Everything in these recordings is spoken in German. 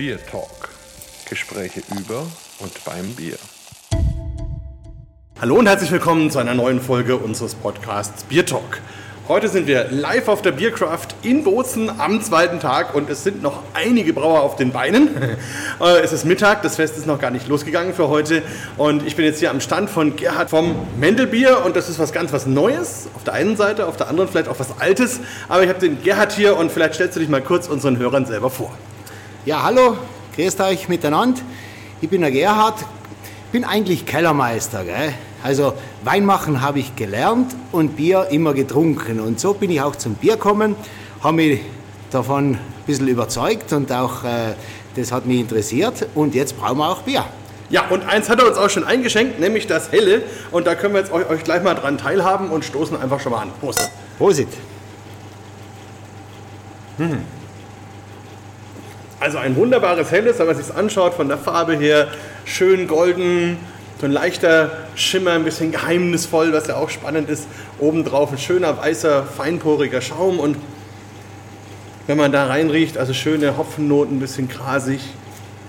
Beer Talk. Gespräche über und beim Bier. Hallo und herzlich willkommen zu einer neuen Folge unseres Podcasts Beer Talk. Heute sind wir live auf der Biercraft in Bozen am zweiten Tag und es sind noch einige Brauer auf den Beinen. Äh, es ist Mittag, das Fest ist noch gar nicht losgegangen für heute und ich bin jetzt hier am Stand von Gerhard vom Mendelbier und das ist was ganz was Neues auf der einen Seite, auf der anderen vielleicht auch was Altes, aber ich habe den Gerhard hier und vielleicht stellst du dich mal kurz unseren Hörern selber vor. Ja, hallo, grüßt euch miteinander. Ich bin der Gerhard, bin eigentlich Kellermeister. Gell? Also Wein machen habe ich gelernt und Bier immer getrunken. Und so bin ich auch zum Bier gekommen, habe mich davon ein bisschen überzeugt und auch äh, das hat mich interessiert. Und jetzt brauchen wir auch Bier. Ja, und eins hat er uns auch schon eingeschenkt, nämlich das Helle. Und da können wir jetzt euch, euch gleich mal dran teilhaben und stoßen einfach schon mal an. Prost. Prosit. Also ein wunderbares Helles, wenn man sich anschaut von der Farbe her, schön golden, so ein leichter Schimmer, ein bisschen geheimnisvoll, was ja auch spannend ist. Obendrauf ein schöner weißer, feinporiger Schaum und wenn man da reinriecht, also schöne Hopfennoten, ein bisschen grasig.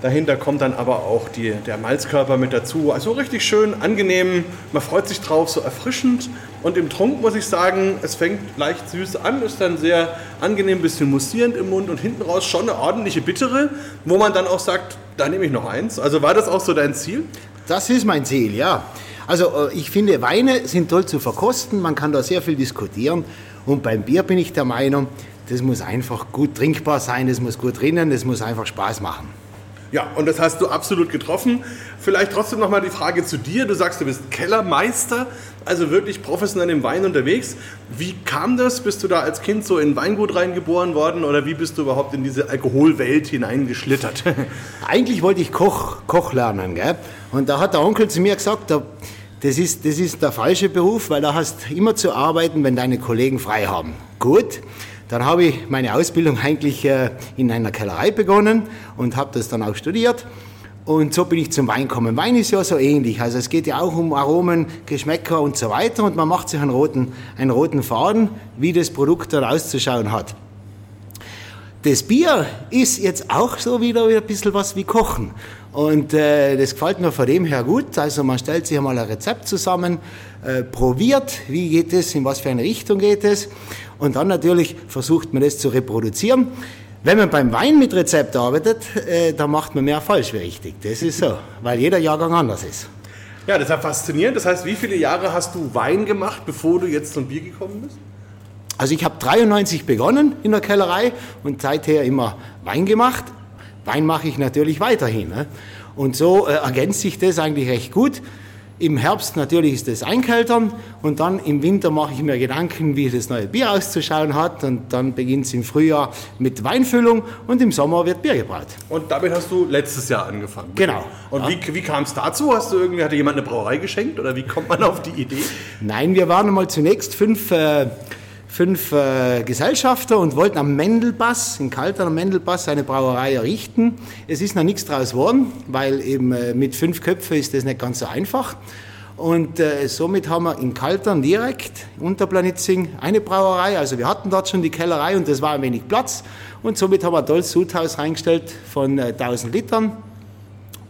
Dahinter kommt dann aber auch die, der Malzkörper mit dazu. Also richtig schön, angenehm, man freut sich drauf, so erfrischend. Und im Trunk muss ich sagen, es fängt leicht süß an, ist dann sehr angenehm, ein bisschen mussierend im Mund und hinten raus schon eine ordentliche Bittere, wo man dann auch sagt, da nehme ich noch eins. Also war das auch so dein Ziel? Das ist mein Ziel, ja. Also äh, ich finde, Weine sind toll zu verkosten, man kann da sehr viel diskutieren. Und beim Bier bin ich der Meinung, das muss einfach gut trinkbar sein, das muss gut rinnen, das muss einfach Spaß machen. Ja, und das hast du absolut getroffen. Vielleicht trotzdem nochmal die Frage zu dir. Du sagst, du bist Kellermeister, also wirklich professionell im Wein unterwegs. Wie kam das? Bist du da als Kind so in Weingut reingeboren worden oder wie bist du überhaupt in diese Alkoholwelt hineingeschlittert? Eigentlich wollte ich Koch, Koch lernen, gell? Und da hat der Onkel zu mir gesagt, da- das ist, das ist der falsche Beruf, weil da hast immer zu arbeiten, wenn deine Kollegen frei haben. Gut, dann habe ich meine Ausbildung eigentlich äh, in einer Kellerei begonnen und habe das dann auch studiert. Und so bin ich zum Wein gekommen. Wein ist ja so ähnlich. Also es geht ja auch um Aromen, Geschmäcker und so weiter. Und man macht sich einen roten, einen roten Faden, wie das Produkt dann auszuschauen hat. Das Bier ist jetzt auch so wieder ein bisschen was wie Kochen. Und äh, das gefällt mir von dem her gut. Also man stellt sich einmal ein Rezept zusammen, äh, probiert, wie geht es, in was für eine Richtung geht es. Und dann natürlich versucht man das zu reproduzieren. Wenn man beim Wein mit Rezept arbeitet, äh, da macht man mehr falsch wie richtig. Das ist so, weil jeder Jahrgang anders ist. Ja, das ist ja faszinierend. Das heißt, wie viele Jahre hast du Wein gemacht, bevor du jetzt zum Bier gekommen bist? Also ich habe 93 begonnen in der Kellerei und seither immer Wein gemacht. Wein mache ich natürlich weiterhin. Ne? Und so äh, ergänzt sich das eigentlich recht gut. Im Herbst natürlich ist das Einkältern und dann im Winter mache ich mir Gedanken, wie das neue Bier auszuschauen hat und dann beginnt es im Frühjahr mit Weinfüllung und im Sommer wird Bier gebraut. Und damit hast du letztes Jahr angefangen. Genau. Und Ja. wie, wie kam es dazu? Hast du irgendwie, hatte jemand eine Brauerei geschenkt oder wie kommt man auf die Idee? Nein, wir waren einmal zunächst fünf, äh, fünf äh, Gesellschafter und wollten am Mendelbass, in Kaltern am Mendelbass, eine Brauerei errichten. Es ist noch nichts draus geworden, weil eben äh, mit fünf Köpfen ist das nicht ganz so einfach. Und äh, somit haben wir in Kaltern direkt unter Planitzing eine Brauerei. Also wir hatten dort schon die Kellerei und das war ein wenig Platz. Und somit haben wir ein tolles Sudhaus reingestellt von äh, 1000 Litern.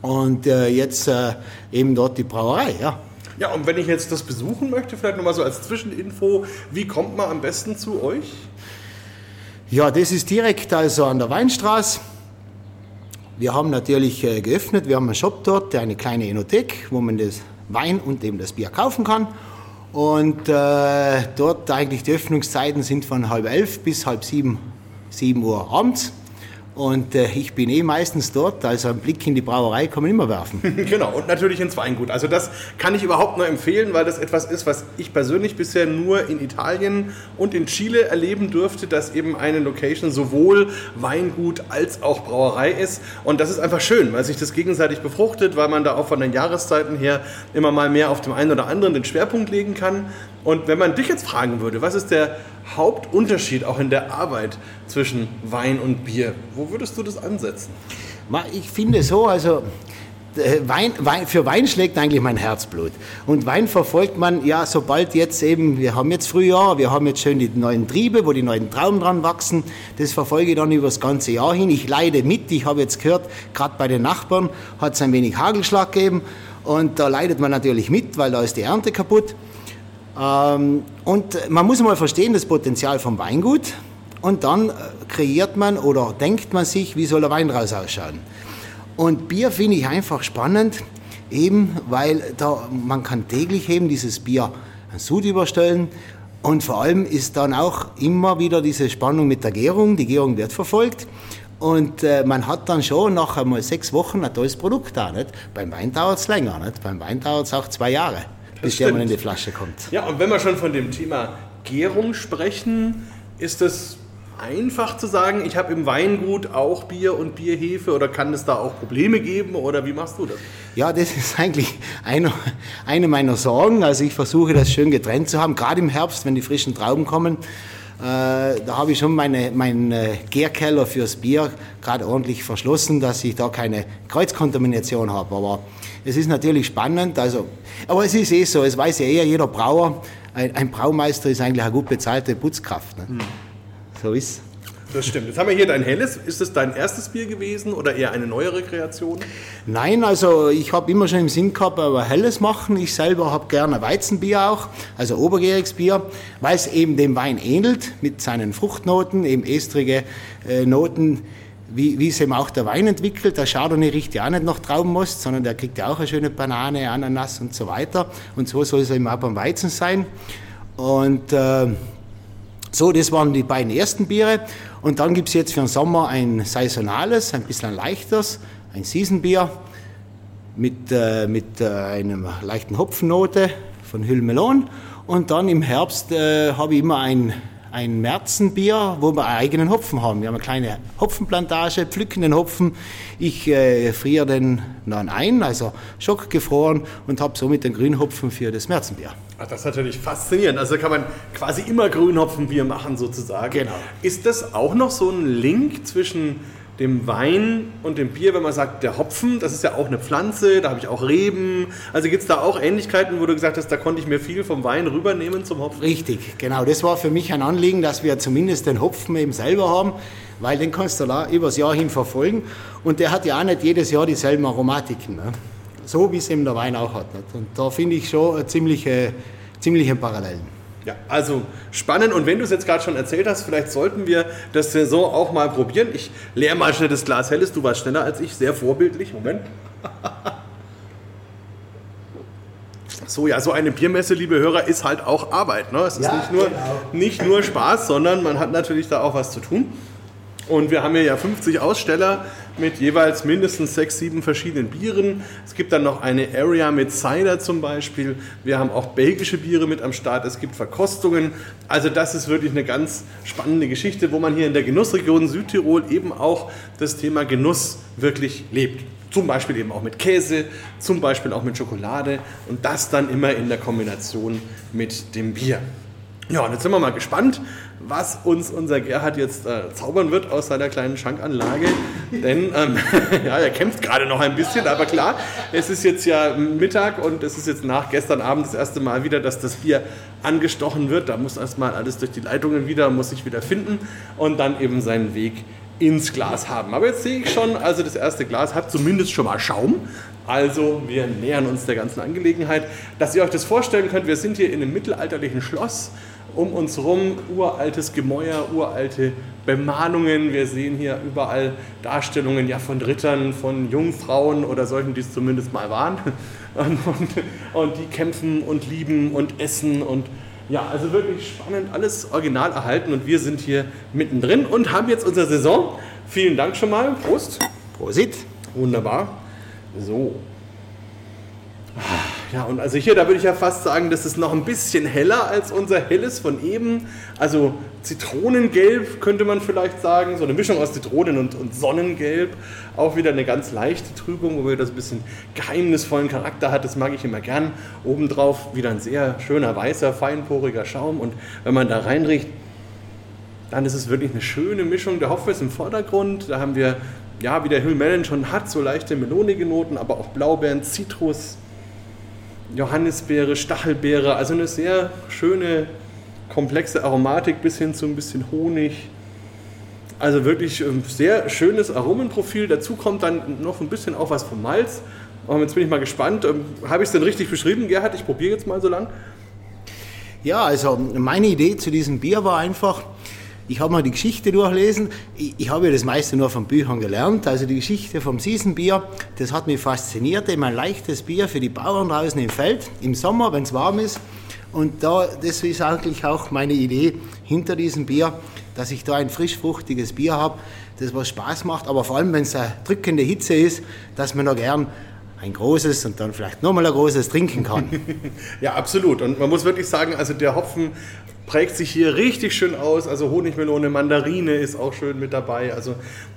Und äh, jetzt äh, eben dort die Brauerei, ja. Ja, und wenn ich jetzt das besuchen möchte, vielleicht nochmal so als Zwischeninfo, wie kommt man am besten zu euch? Ja, das ist direkt also an der Weinstraße. Wir haben natürlich äh, geöffnet, wir haben einen Shop dort, eine kleine Enothek, wo man das Wein und eben das Bier kaufen kann. Und äh, dort eigentlich die Öffnungszeiten sind von halb elf bis halb sieben, sieben Uhr abends. Und äh, ich bin eh meistens dort, also einen Blick in die Brauerei kann man immer werfen. Genau, und natürlich ins Weingut. Also das kann ich überhaupt nur empfehlen, weil das etwas ist, was ich persönlich bisher nur in Italien und in Chile erleben durfte, dass eben eine Location sowohl Weingut als auch Brauerei ist. Und das ist einfach schön, weil sich das gegenseitig befruchtet, weil man da auch von den Jahreszeiten her immer mal mehr auf dem einen oder anderen den Schwerpunkt legen kann. Und wenn man dich jetzt fragen würde, was ist der Hauptunterschied auch in der Arbeit zwischen Wein und Bier? Wo würdest du das ansetzen? Ich finde so, also äh, Wein, Wein, für Wein schlägt eigentlich mein Herzblut. Und Wein verfolgt man, ja, sobald jetzt eben, wir haben jetzt Frühjahr, wir haben jetzt schön die neuen Triebe, wo die neuen Trauben dran wachsen, das verfolge ich dann über das ganze Jahr hin. Ich leide mit, ich habe jetzt gehört, gerade bei den Nachbarn hat es ein wenig Hagelschlag gegeben und da leidet man natürlich mit, weil da ist die Ernte kaputt. Ähm, und man muss mal verstehen, das Potenzial vom Weingut und dann äh, kreiert man oder denkt man sich, wie soll der Wein raus ausschauen. Und Bier finde ich einfach spannend, eben weil da, man kann täglich eben dieses Bier an Sud überstellen und vor allem ist dann auch immer wieder diese Spannung mit der Gärung. Die Gärung wird verfolgt und äh, man hat dann schon nach einmal sechs Wochen ein tolles Produkt da. Nicht? Beim Wein dauert es länger, nicht? beim Wein dauert es auch zwei Jahre, bis der mal in die Flasche kommt. Ja, und wenn wir schon von dem Thema Gärung sprechen, ist das einfach zu sagen, ich habe im Weingut auch Bier und Bierhefe oder kann es da auch Probleme geben oder wie machst du das? Ja, das ist eigentlich eine, eine meiner Sorgen. Also ich versuche das schön getrennt zu haben, gerade im Herbst, wenn die frischen Trauben kommen. Äh, da habe ich schon meine, meinen äh, Gärkeller fürs Bier gerade ordentlich verschlossen, dass ich da keine Kreuzkontamination habe. Aber es ist natürlich spannend. Also, aber es ist eh so, es weiß ja eher jeder Brauer, ein, ein Braumeister ist eigentlich eine gut bezahlte Putzkraft. Ne? Hm. So ist das stimmt. Jetzt haben wir hier dein helles. Ist es dein erstes Bier gewesen oder eher eine neuere Kreation? Nein, also ich habe immer schon im Sinn gehabt, aber helles machen. Ich selber habe gerne Weizenbier auch, also obergäriges Bier, weil es eben dem Wein ähnelt mit seinen Fruchtnoten, eben estrige äh, Noten, wie, wie es eben auch der Wein entwickelt. Der Chardonnay riecht ja auch nicht nach Traubenmost, sondern der kriegt ja auch eine schöne Banane, Ananas und so weiter. Und so soll es eben auch beim Weizen sein. Und äh, so, das waren die beiden ersten Biere. Und dann gibt es jetzt für den Sommer ein saisonales, ein bisschen leichteres, ein Seasonbier mit, äh, mit äh, einer leichten Hopfennote von Hüllmelon. Und dann im Herbst äh, habe ich immer ein ein Märzenbier, wo wir einen eigenen Hopfen haben. Wir haben eine kleine Hopfenplantage, pflücken den Hopfen. Ich äh, friere den dann ein, also schockgefroren und habe somit den Grünhopfen für das Märzenbier. Ach, das ist natürlich faszinierend. Also kann man quasi immer Grünhopfenbier machen sozusagen. Genau. Ist das auch noch so ein Link zwischen dem Wein und dem Bier, wenn man sagt, der Hopfen, das ist ja auch eine Pflanze, da habe ich auch Reben. Also gibt es da auch Ähnlichkeiten, wo du gesagt hast, da konnte ich mir viel vom Wein rübernehmen zum Hopfen? Richtig, genau. Das war für mich ein Anliegen, dass wir zumindest den Hopfen eben selber haben, weil den kannst du da übers Jahr hin verfolgen. Und der hat ja auch nicht jedes Jahr dieselben Aromatiken. Ne? So wie es eben der Wein auch hat. Und da finde ich schon ziemliche, ziemliche Parallelen. Ja, also spannend. Und wenn du es jetzt gerade schon erzählt hast, vielleicht sollten wir das Saison auch mal probieren. Ich leere mal schnell das Glas Helles. Du warst schneller als ich, sehr vorbildlich. Moment. So, ja, so eine Biermesse, liebe Hörer, ist halt auch Arbeit. Ne? Es ist ja, nicht, nur, genau. nicht nur Spaß, sondern man hat natürlich da auch was zu tun. Und wir haben hier ja 50 Aussteller mit jeweils mindestens sechs, sieben verschiedenen Bieren. Es gibt dann noch eine Area mit Cider zum Beispiel. Wir haben auch belgische Biere mit am Start. Es gibt Verkostungen. Also das ist wirklich eine ganz spannende Geschichte, wo man hier in der Genussregion Südtirol eben auch das Thema Genuss wirklich lebt. Zum Beispiel eben auch mit Käse, zum Beispiel auch mit Schokolade und das dann immer in der Kombination mit dem Bier. Ja, und jetzt sind wir mal gespannt, was uns unser Gerhard jetzt äh, zaubern wird aus seiner kleinen Schankanlage. Denn ähm, ja, er kämpft gerade noch ein bisschen, aber klar, es ist jetzt ja Mittag und es ist jetzt nach gestern Abend das erste Mal wieder, dass das Bier angestochen wird. Da muss erstmal alles durch die Leitungen wieder, muss sich wieder finden und dann eben seinen Weg ins Glas haben. Aber jetzt sehe ich schon, also das erste Glas hat zumindest schon mal Schaum. Also wir nähern uns der ganzen Angelegenheit. Dass ihr euch das vorstellen könnt, wir sind hier in einem mittelalterlichen Schloss um uns herum uraltes Gemäuer, uralte Bemahnungen. Wir sehen hier überall Darstellungen ja, von Rittern, von Jungfrauen oder solchen, die es zumindest mal waren. Und, und, und, die kämpfen und lieben und essen und ja, also wirklich spannend, alles original erhalten und wir sind hier mittendrin und haben jetzt unsere Saison. Vielen Dank schon mal. Prost. Prosit. Wunderbar. So, ja, und also hier, da würde ich ja fast sagen, das ist noch ein bisschen heller als unser helles von eben. Also Zitronengelb könnte man vielleicht sagen, so eine Mischung aus Zitronen und, und Sonnengelb. Auch wieder eine ganz leichte Trübung, wo das ein bisschen geheimnisvollen Charakter hat. Das mag ich immer gern. Obendrauf wieder ein sehr schöner weißer, feinporiger Schaum. Und wenn man da reinriecht, dann ist es wirklich eine schöne Mischung. Der Hopfen ist im Vordergrund. Da haben wir, ja, wie der Hüllmelon schon hat, so leichte melonige Noten, aber auch Blaubeeren, Zitrus, Johannisbeere, Stachelbeere. Also eine sehr schöne, komplexe Aromatik bis hin zu ein bisschen Honig. Also wirklich ähm, sehr schönes Aromenprofil. Dazu kommt dann noch ein bisschen auch was vom Malz. Und jetzt bin ich mal gespannt. Ähm, habe ich es denn richtig beschrieben, Gerhard? Ich probiere jetzt mal so lang. Ja, also meine Idee zu diesem Bier war einfach, ich habe mal die Geschichte durchlesen. Ich, ich habe ja das meiste nur von Büchern gelernt. Also die Geschichte vom Seasonbier, das hat mich fasziniert. Eben ein leichtes Bier für die Bauern draußen im Feld, im Sommer, wenn es warm ist. Und da, das ist eigentlich auch meine Idee hinter diesem Bier dass ich da ein frisch fruchtiges Bier habe, das was Spaß macht, aber vor allem, wenn es eine drückende Hitze ist, dass man noch gern ein großes und dann vielleicht nochmal ein großes trinken kann. ja, absolut. Und man muss wirklich sagen, also der Hopfen prägt sich hier richtig schön aus. Also Honigmelone, Mandarine ist auch schön mit dabei. Also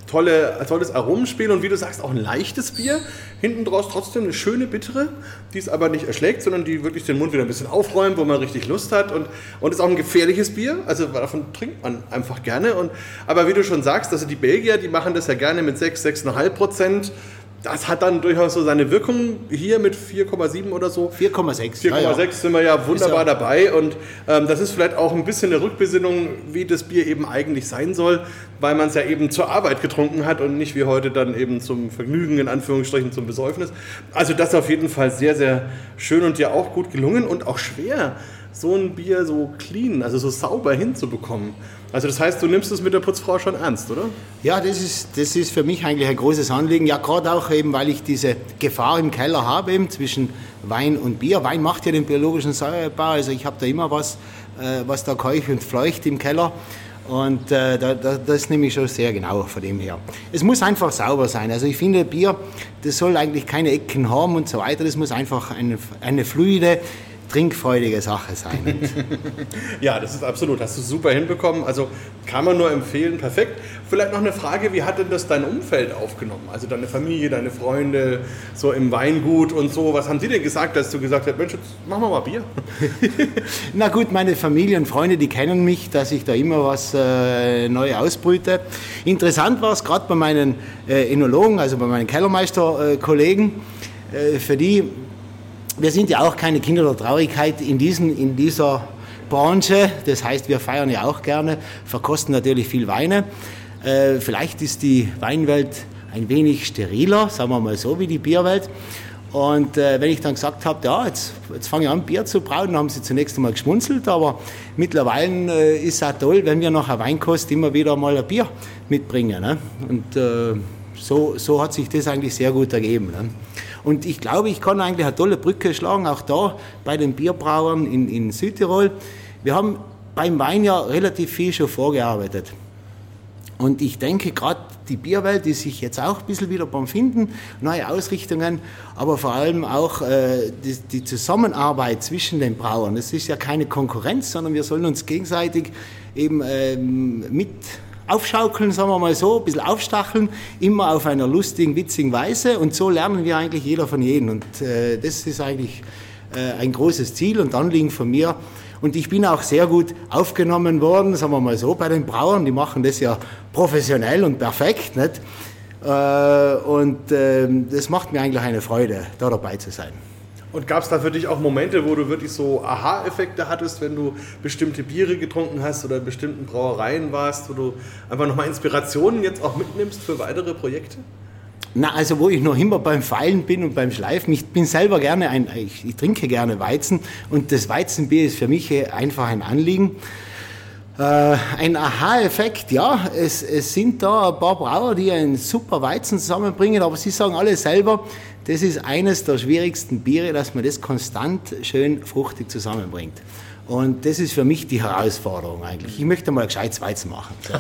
tolle, tolles Aromenspiel und wie du sagst, auch ein leichtes Bier. Hinten draus trotzdem eine schöne bittere, die es aber nicht erschlägt, sondern die wirklich den Mund wieder ein bisschen aufräumt, wo man richtig Lust hat. Und, und ist auch ein gefährliches Bier, also davon trinkt man einfach gerne. Und, aber wie du schon sagst, also die Belgier, die machen das ja gerne mit 6, 6,5 Prozent das hat dann durchaus so seine Wirkung hier mit 4,7 oder so. 4,6. 4,6 ja, ja. sind wir ja wunderbar ja dabei und ähm, das ist vielleicht auch ein bisschen eine Rückbesinnung, wie das Bier eben eigentlich sein soll, weil man es ja eben zur Arbeit getrunken hat und nicht wie heute dann eben zum Vergnügen, in Anführungsstrichen zum Besäufnis. Also das ist auf jeden Fall sehr, sehr schön und ja auch gut gelungen und auch schwer, so ein Bier so clean, also so sauber hinzubekommen. Also das heißt, du nimmst es mit der Putzfrau schon ernst, oder? Ja, das ist, das ist für mich eigentlich ein großes Anliegen. Ja, gerade auch eben, weil ich diese Gefahr im Keller habe, eben zwischen Wein und Bier. Wein macht ja den biologischen Säurebau, also ich habe da immer was, äh, was da keucht und fleucht im Keller. Und äh, da, da, das nehme ich schon sehr genau von dem her. Es muss einfach sauber sein. Also ich finde, Bier, das soll eigentlich keine Ecken haben und so weiter. Das muss einfach eine, eine fluide, trinkfreudige Sache sein. ja, das ist absolut. Hast du super hinbekommen. Also kann man nur empfehlen. Perfekt. Vielleicht noch eine Frage: Wie hat denn das dein Umfeld aufgenommen? Also deine Familie, deine Freunde, so im Weingut und so. Was haben sie denn gesagt, dass du gesagt hast, Mensch, jetzt machen wir mal Bier? Na gut, meine Familie und Freunde, die kennen mich, dass ich da immer was äh, neu ausbrüte. Interessant war es gerade bei meinen äh, Enologen, also bei meinen Kellermeisterkollegen. Äh, für die wir sind ja auch keine Kinder der Traurigkeit in, diesen, in dieser Branche. Das heißt, wir feiern ja auch gerne, verkosten natürlich viel Weine. Äh, vielleicht ist die Weinwelt ein wenig steriler, sagen wir mal so, wie die Bierwelt. Und äh, wenn ich dann gesagt habe, ja, jetzt, jetzt fange ich an, Bier zu brauen, haben sie zunächst einmal geschmunzelt, aber mittlerweile äh, ist es auch toll, wenn wir nach einer Weinkost immer wieder mal ein Bier mitbringen. Ne? Und äh, so, so hat sich das eigentlich sehr gut ergeben. Ne? Und ich glaube, ich kann eigentlich eine tolle Brücke schlagen, auch da bei den Bierbrauern in, in Südtirol. Wir haben beim Wein ja relativ viel schon vorgearbeitet. Und ich denke, gerade die Bierwelt ist sich jetzt auch ein bisschen wieder beim Finden, neue Ausrichtungen, aber vor allem auch äh, die, die, Zusammenarbeit zwischen den Brauern. Das ist ja keine Konkurrenz, sondern wir sollen uns gegenseitig eben ähm, mit aufschaukeln, sagen wir mal so, ein bisschen aufstacheln, immer auf einer lustigen, witzigen Weise. Und so lernen wir eigentlich jeder von jedem. Und äh, das ist eigentlich äh, ein großes Ziel und Anliegen von mir. Und ich bin auch sehr gut aufgenommen worden, sagen wir mal so, bei den Brauern. Die machen das ja professionell und perfekt. Nicht? Äh, und ähm, das macht mir eigentlich eine Freude, da dabei zu sein. Und gab es da für dich auch Momente, wo du wirklich so Aha-Effekte hattest, wenn du bestimmte Biere getrunken hast oder in bestimmten Brauereien warst, wo du einfach nochmal Inspirationen jetzt auch mitnimmst für weitere Projekte? Na, also wo ich noch immer beim Feilen bin und beim Schleifen, ich bin selber gerne ein, ich, ich trinke gerne Weizen und das Weizenbier ist für mich einfach ein Anliegen. Äh, ein Aha-Effekt, ja, es, es sind da ein paar Brauer, die einen super Weizen zusammenbringen, aber sie sagen alle selber, das ist eines der schwierigsten Biere, dass man das konstant schön fruchtig zusammenbringt. Und das ist für mich die Herausforderung eigentlich. Ich möchte mal gescheit Weizen machen. So.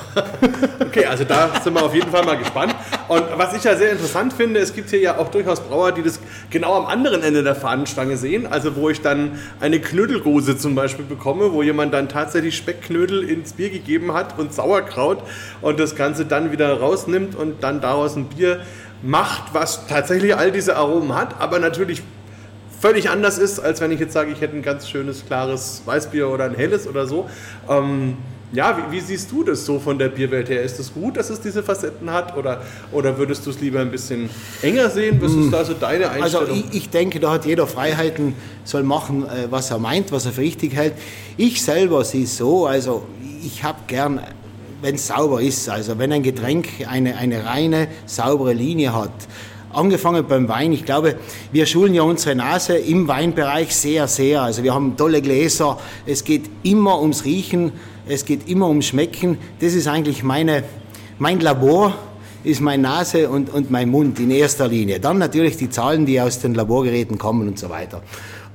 okay, also da sind wir auf jeden Fall mal gespannt. Und was ich ja sehr interessant finde, es gibt hier ja auch durchaus Brauer, die das genau am anderen Ende der Fahnenstange sehen. Also wo ich dann eine Knödelgose zum Beispiel bekomme, wo jemand dann tatsächlich Speckknödel ins Bier gegeben hat und Sauerkraut und das Ganze dann wieder rausnimmt und dann daraus ein Bier macht, was tatsächlich all diese Aromen hat, aber natürlich völlig anders ist, als wenn ich jetzt sage, ich hätte ein ganz schönes, klares Weißbier oder ein helles oder so. Ähm, ja, wie, wie, siehst du das so von der Bierwelt her? Ist es gut, dass es diese Facetten hat oder, oder würdest du es lieber ein bisschen enger sehen? Was ist da so deine also Einstellung? Also ich, ich denke, da hat jeder Freiheiten, soll machen, äh, was er meint, was er für richtig hält. Ich selber sehe es so, also ich habe gern wenn es sauber ist. Also wenn ein Getränk eine, eine reine, saubere Linie hat. Angefangen beim Wein. Ich glaube, wir schulen ja unsere Nase im Weinbereich sehr, sehr. Also wir haben tolle Gläser. Es geht immer ums Riechen. Es geht immer ums Schmecken. Das ist eigentlich meine, mein Labor ist meine Nase und, und mein Mund in erster Linie. Dann natürlich die Zahlen, die aus den Laborgeräten kommen und so weiter.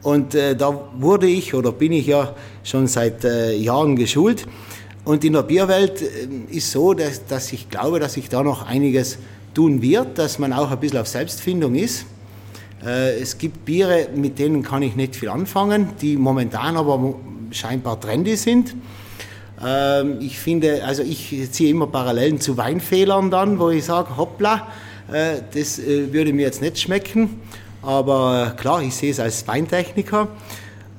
Und äh, da wurde ich oder bin ich ja schon seit äh, Jahren geschult. Und in der Bierwelt äh, ist so, dass, dass ich glaube, dass sich da noch einiges tun wird, dass man auch ein bisschen auf Selbstfindung ist. Äh, es gibt Biere, mit denen kann ich nicht viel anfangen, die momentan aber scheinbar trendy sind. Ähm, ich finde, also ich ziehe immer Parallelen zu Weinfehlern dann, wo ich sage, hoppla, äh, das würde mir jetzt nicht schmecken. Aber klar, ich sehe es als Weintechniker.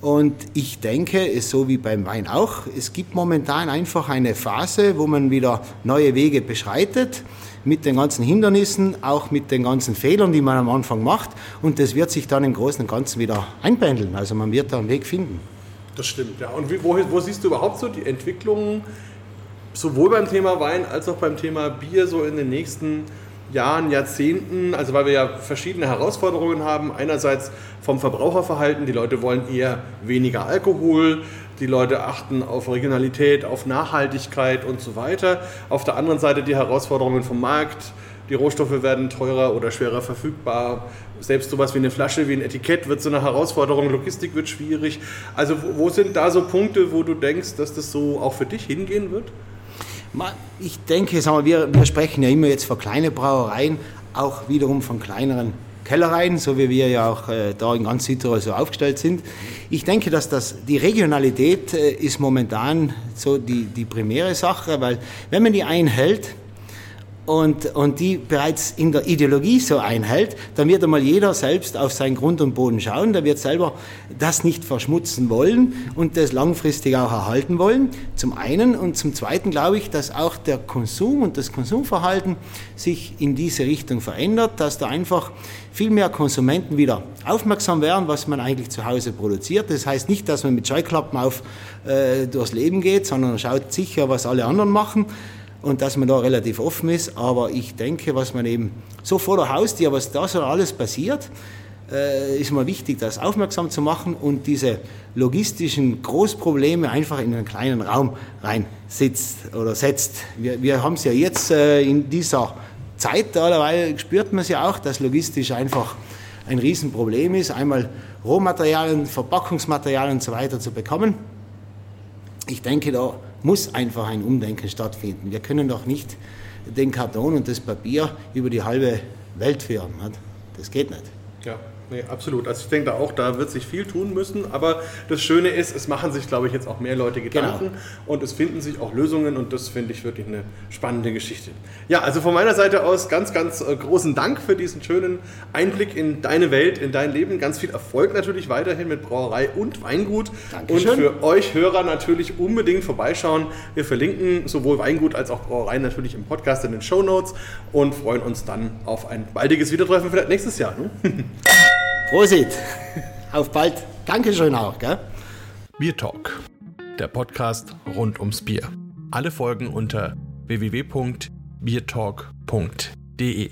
Und ich denke, so wie beim Wein auch, es gibt momentan einfach eine Phase, wo man wieder neue Wege beschreitet, mit den ganzen Hindernissen, auch mit den ganzen Fehlern, die man am Anfang macht. Und das wird sich dann im Großen und Ganzen wieder einpendeln. Also man wird da einen Weg finden. Das stimmt, ja. Und wie, wo, wo siehst du überhaupt so die Entwicklungen, sowohl beim Thema Wein als auch beim Thema Bier, so in den nächsten Jahren? Jahren, Jahrzehnten, also weil wir ja verschiedene Herausforderungen haben. Einerseits vom Verbraucherverhalten, die Leute wollen eher weniger Alkohol, die Leute achten auf Regionalität, auf Nachhaltigkeit und so weiter. Auf der anderen Seite die Herausforderungen vom Markt, die Rohstoffe werden teurer oder schwerer verfügbar. Selbst sowas wie eine Flasche, wie ein Etikett wird so eine Herausforderung, Logistik wird schwierig. Also wo sind da so Punkte, wo du denkst, dass das so auch für dich hingehen wird? Ich denke, wir sprechen ja immer jetzt von kleinen Brauereien, auch wiederum von kleineren Kellereien, so wie wir ja auch äh, da in ganz Südtirol so aufgestellt sind. Ich denke, dass das, die Regionalität äh, ist momentan so die, die primäre Sache, weil wenn man die einhält, und, und die bereits in der Ideologie so einhält, dann wird einmal jeder selbst auf seinen Grund und Boden schauen, der wird selber das nicht verschmutzen wollen und das langfristig auch erhalten wollen, zum einen. Und zum zweiten glaube ich, dass auch der Konsum und das Konsumverhalten sich in diese Richtung verändert, dass da einfach viel mehr Konsumenten wieder aufmerksam werden, was man eigentlich zu Hause produziert. Das heißt nicht, dass man mit Scheuklappen auf äh, durchs Leben geht, sondern schaut sicher, was alle anderen machen und dass man da relativ offen ist. Aber ich denke, was man eben so vor der Haustür, was da so alles passiert, äh, ist mal wichtig, das aufmerksam zu machen und diese logistischen Großprobleme einfach in einen kleinen Raum rein sitzt oder setzt. Wir, wir haben es ja jetzt äh, in dieser Zeit, allerweil spürt man es ja auch, dass logistisch einfach ein Riesenproblem ist, einmal Rohmaterialien, Verpackungsmaterialien und so weiter zu bekommen. Ich denke, da muss einfach ein Umdenken stattfinden. Wir können doch nicht den Karton und das Papier über die halbe Welt führen. Das geht nicht. Ja. Nee, absolut. Also ich denke da auch, da wird sich viel tun müssen. Aber das Schöne ist, es machen sich, glaube ich, jetzt auch mehr Leute Gedanken genau. und es finden sich auch Lösungen und das finde ich wirklich eine spannende Geschichte. Ja, also von meiner Seite aus ganz, ganz äh, großen Dank für diesen schönen Einblick in deine Welt, in dein Leben. Ganz viel Erfolg natürlich weiterhin mit Brauerei und Weingut. Dankeschön. Und für euch Hörer natürlich unbedingt vorbeischauen. Wir verlinken sowohl Weingut als auch Brauerei natürlich im Podcast in den Show Notes und freuen uns dann auf ein baldiges Wiedertreffen vielleicht nächstes Jahr. Ne? Prosit. Auf bald. Dankeschön auch. Gell? Bier Talk, der Podcast rund ums Bier. Alle Folgen unter www.biertalk.de.